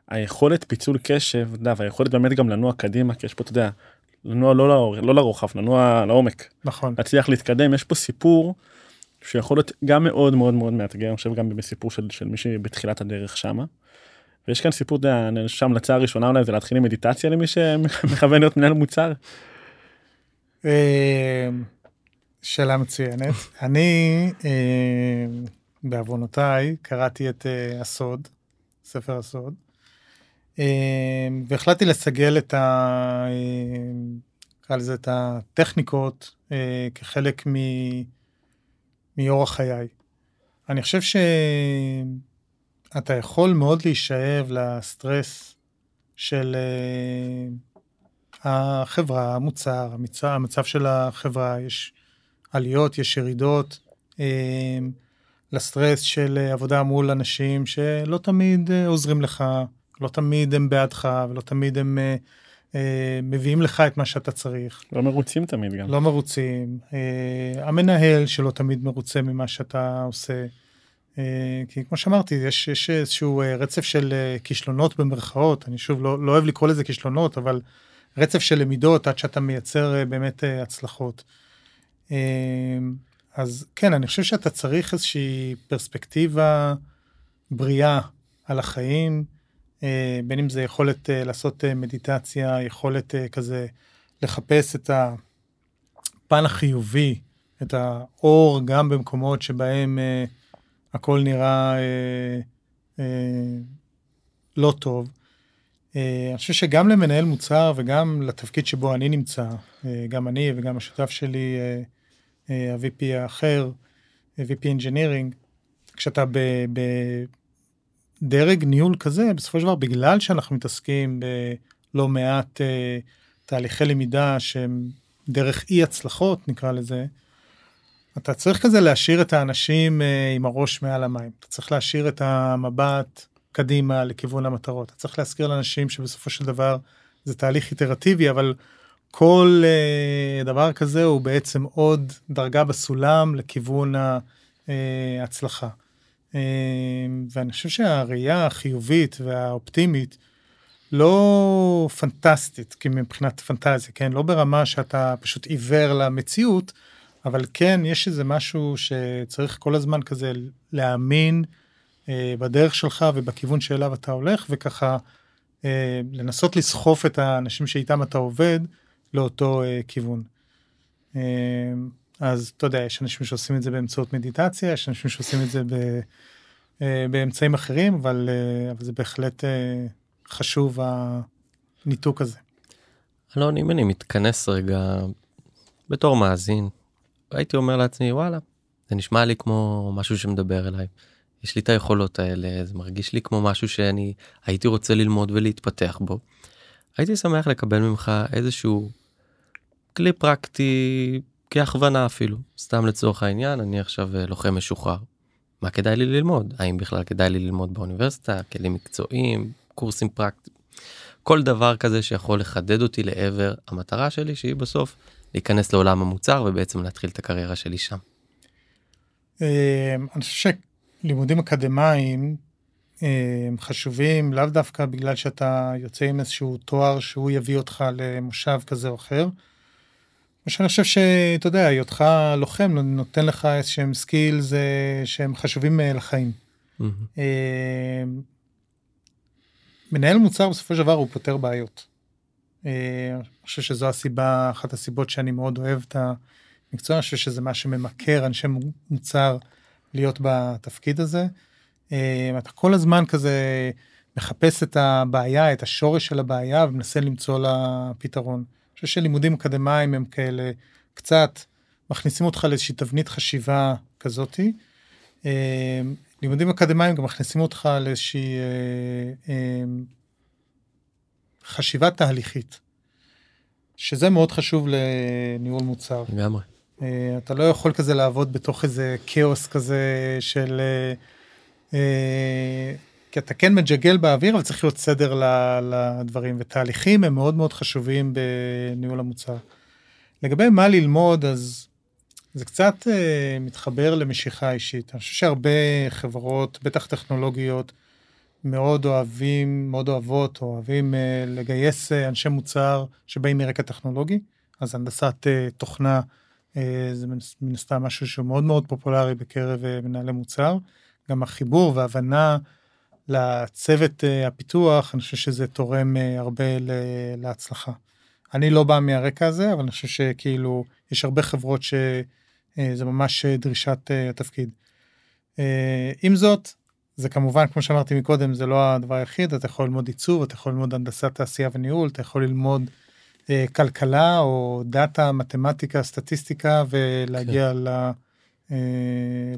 היכולת פיצול קשב, והיכולת באמת גם לנוע קדימה, כי יש פה, אתה יודע, לנוע לא, לאור, לא לרוחב, לנוע לעומק, נכון. להצליח להתקדם, יש פה סיפור שיכול להיות גם מאוד מאוד מאוד מאתגר, אני חושב גם בסיפור של, של מי שבתחילת הדרך שמה. ויש כאן סיפור, אתה יודע, חושב שההמלצה הראשונה אולי זה להתחיל עם מדיטציה למי שמכוון להיות מנהל מוצר. אה, שאלה מצוינת. אני, אה, בעוונותיי, קראתי את אה, הסוד, ספר הסוד, והחלטתי לסגל את ה... נקרא לזה את הטכניקות כחלק מ... מאורח חיי. אני חושב שאתה יכול מאוד להישאב לסטרס של החברה, המוצר, המצב, המצב של החברה, יש עליות, יש ירידות, אה, לסטרס של עבודה מול אנשים שלא תמיד אה, עוזרים לך, לא תמיד הם בעדך ולא תמיד הם אה, מביאים לך את מה שאתה צריך. לא מרוצים תמיד גם. לא מרוצים. המנהל שלא תמיד מרוצה ממה שאתה עושה. כי כמו שאמרתי, יש, יש איזשהו רצף של כישלונות במרכאות, אני שוב לא, לא אוהב לקרוא לזה כישלונות, אבל רצף של למידות עד שאתה מייצר אה, באמת אה, הצלחות. אה, אז כן, אני חושב שאתה צריך איזושהי פרספקטיבה בריאה על החיים, בין אם זה יכולת לעשות מדיטציה, יכולת כזה לחפש את הפן החיובי, את האור גם במקומות שבהם הכל נראה לא טוב. אה, אני חושב שגם למנהל מוצר וגם לתפקיד שבו אני נמצא, אה, גם אני וגם השותף שלי, אה, ה-VP האחר, VP Engineering, כשאתה בדרג ניהול כזה, בסופו של דבר, בגלל שאנחנו מתעסקים בלא מעט תהליכי למידה שהם דרך אי הצלחות, נקרא לזה, אתה צריך כזה להשאיר את האנשים עם הראש מעל המים. אתה צריך להשאיר את המבט קדימה לכיוון המטרות. אתה צריך להזכיר לאנשים שבסופו של דבר זה תהליך איטרטיבי, אבל כל uh, דבר כזה הוא בעצם עוד דרגה בסולם לכיוון אה, ההצלחה. Uh, ואני חושב שהראייה החיובית והאופטימית לא פנטסטית, כי מבחינת פנטזיה, כן? לא ברמה שאתה פשוט עיוור למציאות, אבל כן, יש איזה משהו שצריך כל הזמן כזה להאמין. אה, בדרך שלך ובכיוון שאליו אתה הולך, וככה אה, לנסות לסחוף את האנשים שאיתם אתה עובד לאותו אה, כיוון. אז אתה יודע, יש אנשים שעושים את זה באמצעות מדיטציה, יש אנשים שעושים את זה ב, באמצעים אחרים, אבל, אבל זה בהחלט חשוב הניתוק הזה. אלון, אם אני מתכנס רגע בתור מאזין, הייתי אומר לעצמי, וואלה, זה נשמע לי כמו משהו שמדבר אליי. יש לי את היכולות האלה, זה מרגיש לי כמו משהו שאני הייתי רוצה ללמוד ולהתפתח בו. הייתי שמח לקבל ממך איזשהו כלי פרקטי כהכוונה אפילו, סתם לצורך העניין, אני עכשיו אה, לוחם משוחרר. מה כדאי לי ללמוד? האם בכלל כדאי לי ללמוד באוניברסיטה, כלים מקצועיים, קורסים פרקטיים, כל דבר כזה שיכול לחדד אותי לעבר המטרה שלי שהיא בסוף להיכנס לעולם המוצר ובעצם להתחיל את הקריירה שלי שם. אה, אני חושב לימודים אקדמיים אה, הם חשובים לאו דווקא בגלל שאתה יוצא עם איזשהו תואר שהוא יביא אותך למושב כזה או אחר. מה שאני חושב שאתה יודע, היותך לוחם נותן לך איזשהם סקילס שהם חשובים אה, לחיים. Mm-hmm. מנהל מוצר בסופו של דבר הוא פותר בעיות. אני חושב שזו הסיבה, אחת הסיבות שאני מאוד אוהב את המקצוע, אני חושב שזה מה שממכר אנשי מוצר להיות בתפקיד הזה. אה, אתה כל הזמן כזה מחפש את הבעיה, את השורש של הבעיה ומנסה למצוא לה פתרון. אני חושב שלימודים אקדמיים הם כאלה קצת מכניסים אותך לאיזושהי תבנית חשיבה כזאתי. אה, לימודים אקדמיים גם מכניסים אותך לאיזושהי אה, חשיבה תהליכית. שזה מאוד חשוב לניהול מוצר. לגמרי. אה, אתה לא יכול כזה לעבוד בתוך איזה כאוס כזה של... אה, כי אתה כן מג'גל באוויר, אבל צריך להיות סדר לדברים, ותהליכים הם מאוד מאוד חשובים בניהול המוצר. לגבי מה ללמוד, אז זה קצת מתחבר למשיכה אישית. אני חושב שהרבה חברות, בטח טכנולוגיות, מאוד אוהבים, מאוד אוהבות, אוהבים אה, לגייס אה, אנשי מוצר שבאים מרקע טכנולוגי, אז הנדסת אה, תוכנה אה, זה מן- הסתם משהו שהוא מאוד מאוד פופולרי בקרב אה, מנהלי מוצר. גם החיבור והבנה לצוות אה, הפיתוח, אני חושב שזה תורם אה, הרבה ל- להצלחה. אני לא בא מהרקע הזה, אבל אני חושב שכאילו, יש הרבה חברות שזה ממש אה, דרישת אה, התפקיד. אה, עם זאת, זה כמובן, כמו שאמרתי מקודם, זה לא הדבר היחיד, אתה יכול ללמוד עיצוב, אתה יכול ללמוד הנדסת תעשייה וניהול, אתה יכול ללמוד אה, כלכלה או דאטה, מתמטיקה, סטטיסטיקה, ולהגיע ל... אה,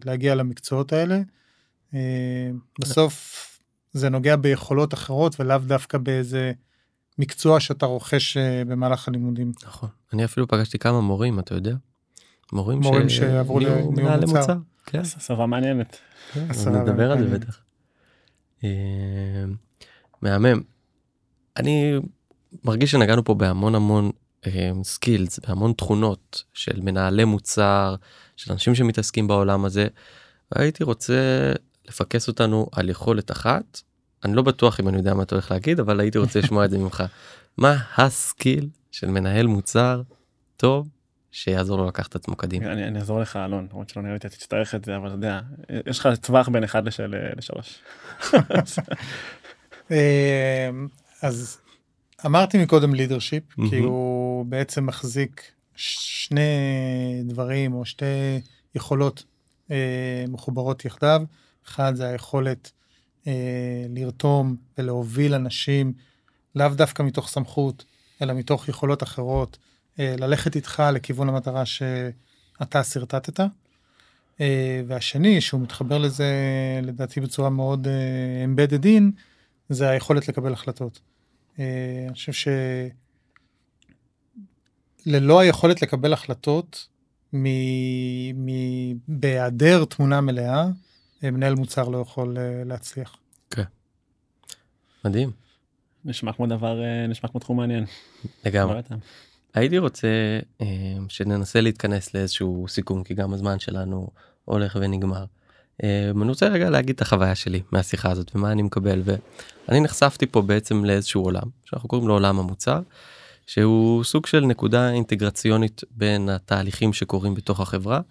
להגיע למקצועות האלה. אה, בסוף זה נוגע ביכולות אחרות ולאו דווקא באיזה מקצוע שאתה רוכש אה, במהלך הלימודים. נכון. אני אפילו פגשתי כמה מורים, אתה יודע? מורים, מורים שעברו נהיו לניהול מוצר. כן, הסבה מעניינת. כן, נדבר על זה. בטח. אה, מהמם. אני מרגיש שנגענו פה בהמון המון סקילס, בהמון תכונות של מנהלי מוצר, של אנשים שמתעסקים בעולם הזה, והייתי רוצה לפקס אותנו על יכולת אחת. אני לא בטוח אם אני יודע מה אתה הולך להגיד, אבל הייתי רוצה לשמוע את זה ממך. מה הסקיל של מנהל מוצר טוב שיעזור לו לקחת את עצמו קדימה? אני אני אעזור לך אלון למרות שלא נראה לי תצטרך את זה אבל אתה יודע יש לך טווח בין 1 ל-3. אה, אז אמרתי מקודם לידרשיפ. כי הוא בעצם מחזיק שני דברים או שתי יכולות אה, מחוברות יחדיו. אחד זה היכולת אה, לרתום ולהוביל אנשים, לאו דווקא מתוך סמכות, אלא מתוך יכולות אחרות, ללכת איתך לכיוון המטרה שאתה שרטטת. אה, והשני, שהוא מתחבר לזה לדעתי בצורה מאוד אה, embedded in, זה היכולת לקבל החלטות. אה, אני חושב שללא היכולת לקבל החלטות, מ- מ- בהיעדר תמונה מלאה, אה, מנהל מוצר לא יכול אה, להצליח. מדהים. נשמע כמו דבר אה, נשמע כמו תחום מעניין. לגמרי. הייתי רוצה אה, שננסה להתכנס לאיזשהו סיכום כי גם הזמן שלנו הולך ונגמר. אה, אני רוצה רגע להגיד את החוויה שלי מהשיחה הזאת ומה אני מקבל ואני נחשפתי פה בעצם לאיזשהו עולם שאנחנו קוראים לו עולם המוצר שהוא סוג של נקודה אינטגרציונית בין התהליכים שקורים בתוך החברה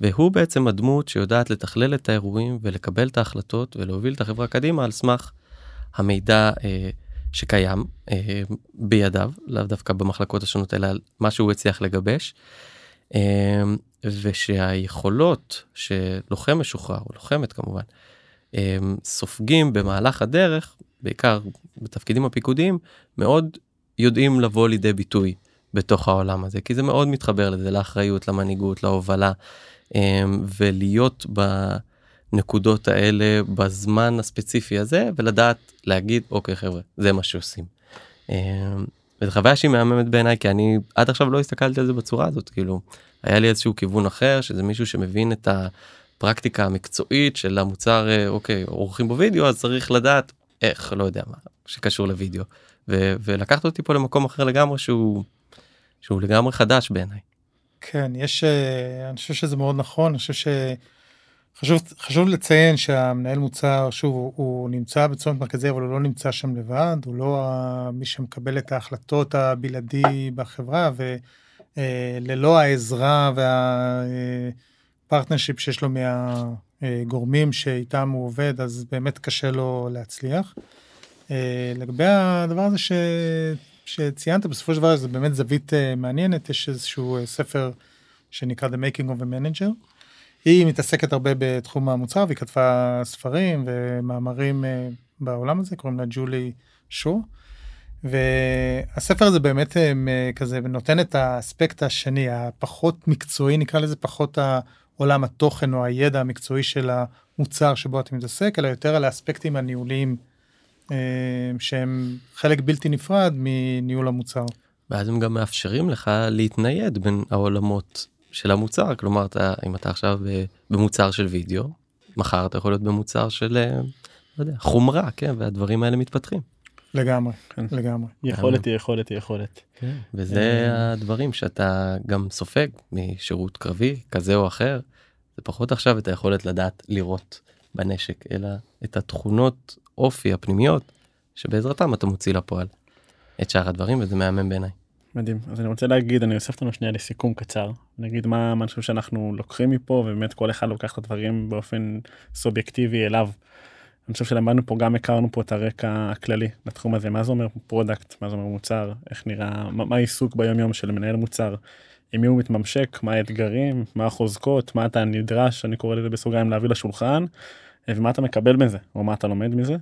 והוא בעצם הדמות שיודעת לתכלל את האירועים ולקבל את ההחלטות ולהוביל את החברה קדימה על סמך המידע אה, שקיים אה, בידיו, לאו דווקא במחלקות השונות, אלא מה שהוא הצליח לגבש. אה, ושהיכולות שלוחם משוחרר, או לוחמת כמובן, אה, סופגים במהלך הדרך, בעיקר בתפקידים הפיקודיים, מאוד יודעים לבוא לידי ביטוי בתוך העולם הזה, כי זה מאוד מתחבר לזה, לאחריות, למנהיגות, להובלה, אה, ולהיות בנקודות האלה בזמן הספציפי הזה, ולדעת להגיד, אוקיי חבר'ה, זה מה שעושים. אה, וזו חוויה שהיא מהממת בעיניי, כי אני עד עכשיו לא הסתכלתי על זה בצורה הזאת, כאילו, היה לי איזשהו כיוון אחר, שזה מישהו שמבין את הפרקטיקה המקצועית של המוצר, אה, אוקיי, עורכים בו וידאו, אז צריך לדעת איך, לא יודע מה, שקשור לוידאו. ו- ולקחת אותי פה למקום אחר לגמרי שהוא, שהוא לגמרי חדש בעיניי. כן, יש, אה, אני חושב שזה מאוד נכון, אני חושב שחשוב חשוב לציין שהמנהל מוצר, שוב, הוא, הוא נמצא בצומת מרכזי, אבל הוא לא נמצא שם לבד, הוא לא מי שמקבל את ההחלטות הבלעדי בחברה, וללא העזרה וה partnership שיש לו מהגורמים שאיתם הוא עובד, אז באמת קשה לו להצליח. אה, לגבי הדבר הזה ש... שציינת, בסופו של דבר זה באמת זווית אה, מעניינת, יש איזשהו אה, ספר שנקרא The Making of a Manager. היא מתעסקת הרבה בתחום המוצר, והיא כתבה ספרים ומאמרים אה, בעולם הזה, קוראים לה ג'ולי שו. והספר הזה באמת אה, כזה נותן את האספקט השני, הפחות מקצועי, נקרא לזה פחות עולם התוכן או הידע המקצועי של המוצר שבו אתה מתעסק, אלא יותר על האספקטים הניהוליים אה, שהם חלק בלתי נפרד מניהול המוצר. ואז הם גם מאפשרים לך להתנייד בין העולמות של המוצר, כלומר, אתה, אם אתה עכשיו אה, במוצר של וידאו, מחר אתה יכול להיות במוצר של, אה, לא יודע, חומרה, כן, והדברים האלה מתפתחים. לגמרי, כן. לגמרי. יכולת היא יכולת היא יכולת. וזה הדברים שאתה גם סופג משירות קרבי כזה או אחר. זה פחות עכשיו את היכולת לדעת לירות בנשק אלא את התכונות האופי, הפנימיות, שבעזרתם אתה מוציא לפועל את שאר הדברים וזה מהמם בעיניי. מדהים. אז אני רוצה להגיד אני אוסף אותנו שנייה לסיכום קצר. נגיד מה חושב שאנחנו לוקחים מפה ובאמת כל אחד לוקח את הדברים באופן סובייקטיבי אליו. אני חושב שלמדנו פה גם הכרנו פה את הרקע הכללי לתחום הזה. מה זה אומר product מה זה אומר מוצר? איך נראה? מה, העיסוק ביום יום של מנהל מוצר. עם מי הוא מתממשק? מה האתגרים? מה החוזקות? מה אתה נדרש אני קורא לזה בסוגריים להביא לשולחן? ומה אתה מקבל מזה או מה אתה לומד מזה.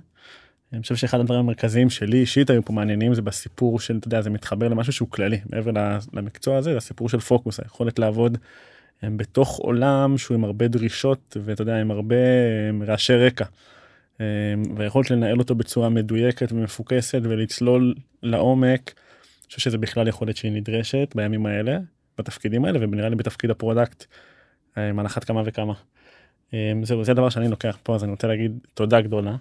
אני חושב שאחד הדברים המרכזיים שלי אישית היו פה מעניינים זה בסיפור של אתה יודע זה מתחבר למשהו שהוא כללי מעבר למקצוע הזה זה הסיפור של פוקוס היכולת לעבוד בתוך עולם שהוא עם הרבה דרישות ואתה יודע עם הרבה רעשי רקע. והיכולת לנהל אותו בצורה מדויקת ומפוקסת ולצלול לעומק. אני חושב שזה בכלל יכולת שהיא נדרשת בימים האלה בתפקידים האלה ונראה לי בתפקיד ה product. על אחת כמה וכמה. זהו זה דבר שאני לוקח פה אז אני רוצה להגיד תודה גדולה אה,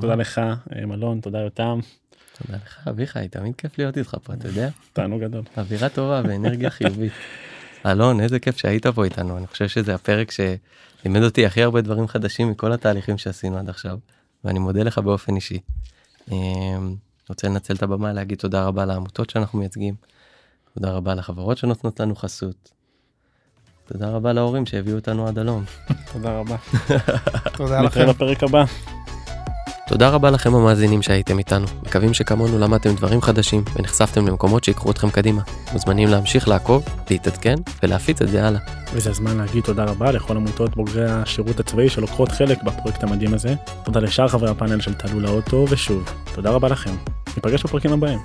תודה לך אה, אלון תודה יותם. תודה לך אביחי תמיד כיף להיות איתך פה אתה יודע. תענוג גדול. אווירה טובה ואנרגיה חיובית. אלון איזה כיף שהיית פה איתנו אני חושב שזה הפרק שלימד אותי הכי הרבה דברים חדשים מכל התהליכים שעשינו עד עכשיו ואני מודה לך באופן אישי. אה, רוצה לנצל את הבמה להגיד תודה רבה לעמותות שאנחנו מייצגים. תודה רבה לחברות שנותנות לנו חסות. תודה רבה להורים שהביאו אותנו עד הלום. תודה רבה. תודה לכם. נתראה בפרק הבא. תודה רבה לכם המאזינים שהייתם איתנו, מקווים שכמונו למדתם דברים חדשים ונחשפתם למקומות שיקחו אתכם קדימה. מוזמנים להמשיך לעקוב, להתעדכן ולהפיץ את זה הלאה. וזה הזמן להגיד תודה רבה לכל עמותות בוגרי השירות הצבאי שלוקחות חלק בפרויקט המדהים הזה. תודה לשאר חברי הפאנל של תעלו לאוטו ושוב, תודה רבה לכם. ניפגש בפרקים הבאים.